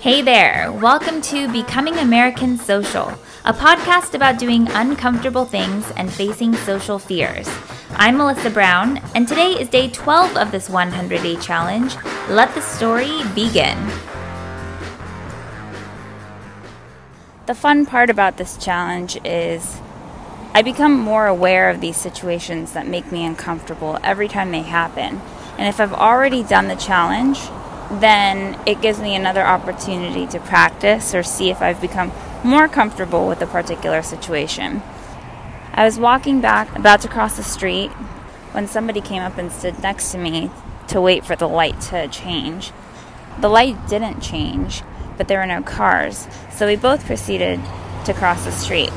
Hey there, welcome to Becoming American Social, a podcast about doing uncomfortable things and facing social fears. I'm Melissa Brown, and today is day 12 of this 100 day challenge. Let the story begin. The fun part about this challenge is I become more aware of these situations that make me uncomfortable every time they happen. And if I've already done the challenge, then it gives me another opportunity to practice or see if I've become more comfortable with a particular situation. I was walking back, about to cross the street, when somebody came up and stood next to me to wait for the light to change. The light didn't change, but there were no cars, so we both proceeded to cross the street.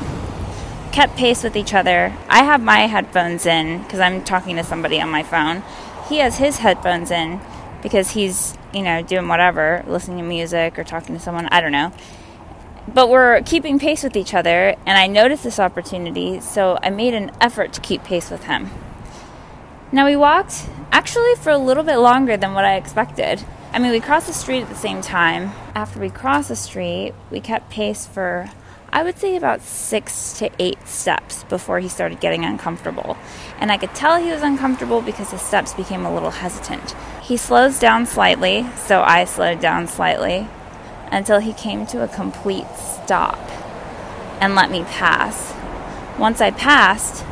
Kept pace with each other. I have my headphones in because I'm talking to somebody on my phone. He has his headphones in because he's, you know, doing whatever, listening to music or talking to someone, I don't know. But we're keeping pace with each other, and I noticed this opportunity, so I made an effort to keep pace with him. Now, we walked actually for a little bit longer than what I expected. I mean, we crossed the street at the same time. After we crossed the street, we kept pace for I would say about six to eight steps before he started getting uncomfortable. And I could tell he was uncomfortable because his steps became a little hesitant. He slows down slightly, so I slowed down slightly until he came to a complete stop and let me pass. Once I passed,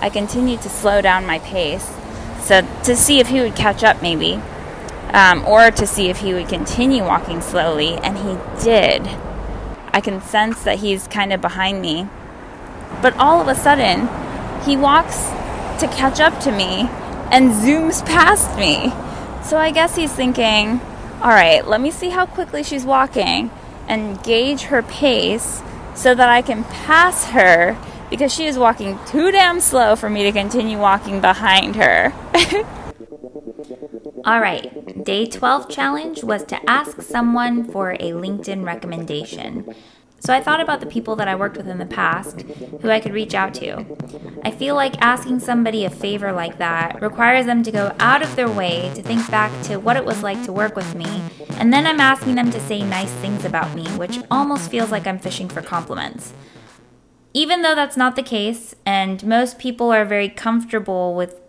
I continued to slow down my pace so to see if he would catch up maybe um, or to see if he would continue walking slowly and he did I can sense that he's kind of behind me. But all of a sudden, he walks to catch up to me and zooms past me. So I guess he's thinking, all right, let me see how quickly she's walking and gauge her pace so that I can pass her because she is walking too damn slow for me to continue walking behind her. All right, day 12 challenge was to ask someone for a LinkedIn recommendation. So I thought about the people that I worked with in the past who I could reach out to. I feel like asking somebody a favor like that requires them to go out of their way to think back to what it was like to work with me, and then I'm asking them to say nice things about me, which almost feels like I'm fishing for compliments. Even though that's not the case, and most people are very comfortable with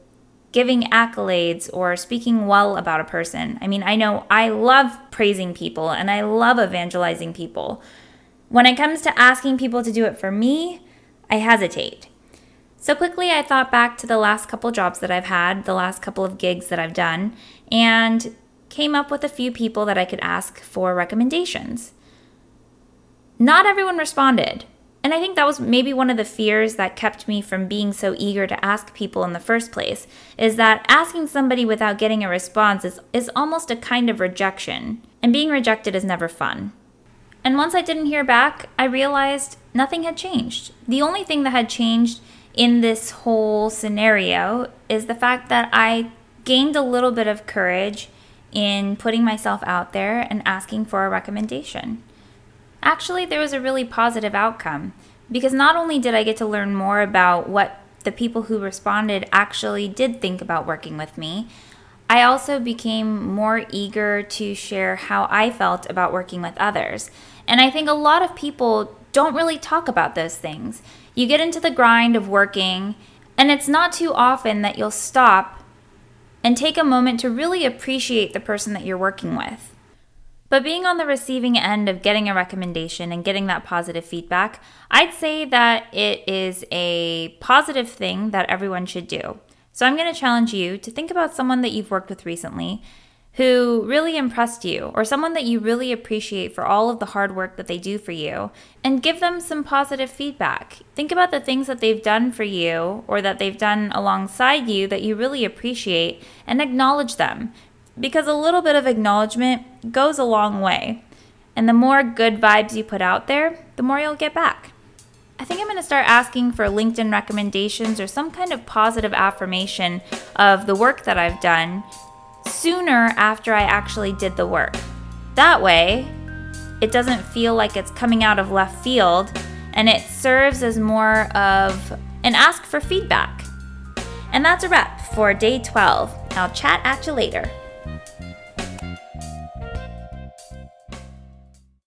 giving accolades or speaking well about a person. I mean, I know I love praising people and I love evangelizing people. When it comes to asking people to do it for me, I hesitate. So quickly, I thought back to the last couple jobs that I've had, the last couple of gigs that I've done, and came up with a few people that I could ask for recommendations. Not everyone responded, and I think that was maybe one of the fears that kept me from being so eager to ask people in the first place is that asking somebody without getting a response is, is almost a kind of rejection. And being rejected is never fun. And once I didn't hear back, I realized nothing had changed. The only thing that had changed in this whole scenario is the fact that I gained a little bit of courage in putting myself out there and asking for a recommendation. Actually, there was a really positive outcome because not only did I get to learn more about what the people who responded actually did think about working with me, I also became more eager to share how I felt about working with others. And I think a lot of people don't really talk about those things. You get into the grind of working, and it's not too often that you'll stop and take a moment to really appreciate the person that you're working with. But being on the receiving end of getting a recommendation and getting that positive feedback, I'd say that it is a positive thing that everyone should do. So I'm going to challenge you to think about someone that you've worked with recently who really impressed you, or someone that you really appreciate for all of the hard work that they do for you, and give them some positive feedback. Think about the things that they've done for you or that they've done alongside you that you really appreciate and acknowledge them because a little bit of acknowledgement goes a long way. And the more good vibes you put out there, the more you'll get back. I think I'm going to start asking for LinkedIn recommendations or some kind of positive affirmation of the work that I've done sooner after I actually did the work. That way, it doesn't feel like it's coming out of left field and it serves as more of an ask for feedback. And that's a wrap for day 12. I'll chat at you later.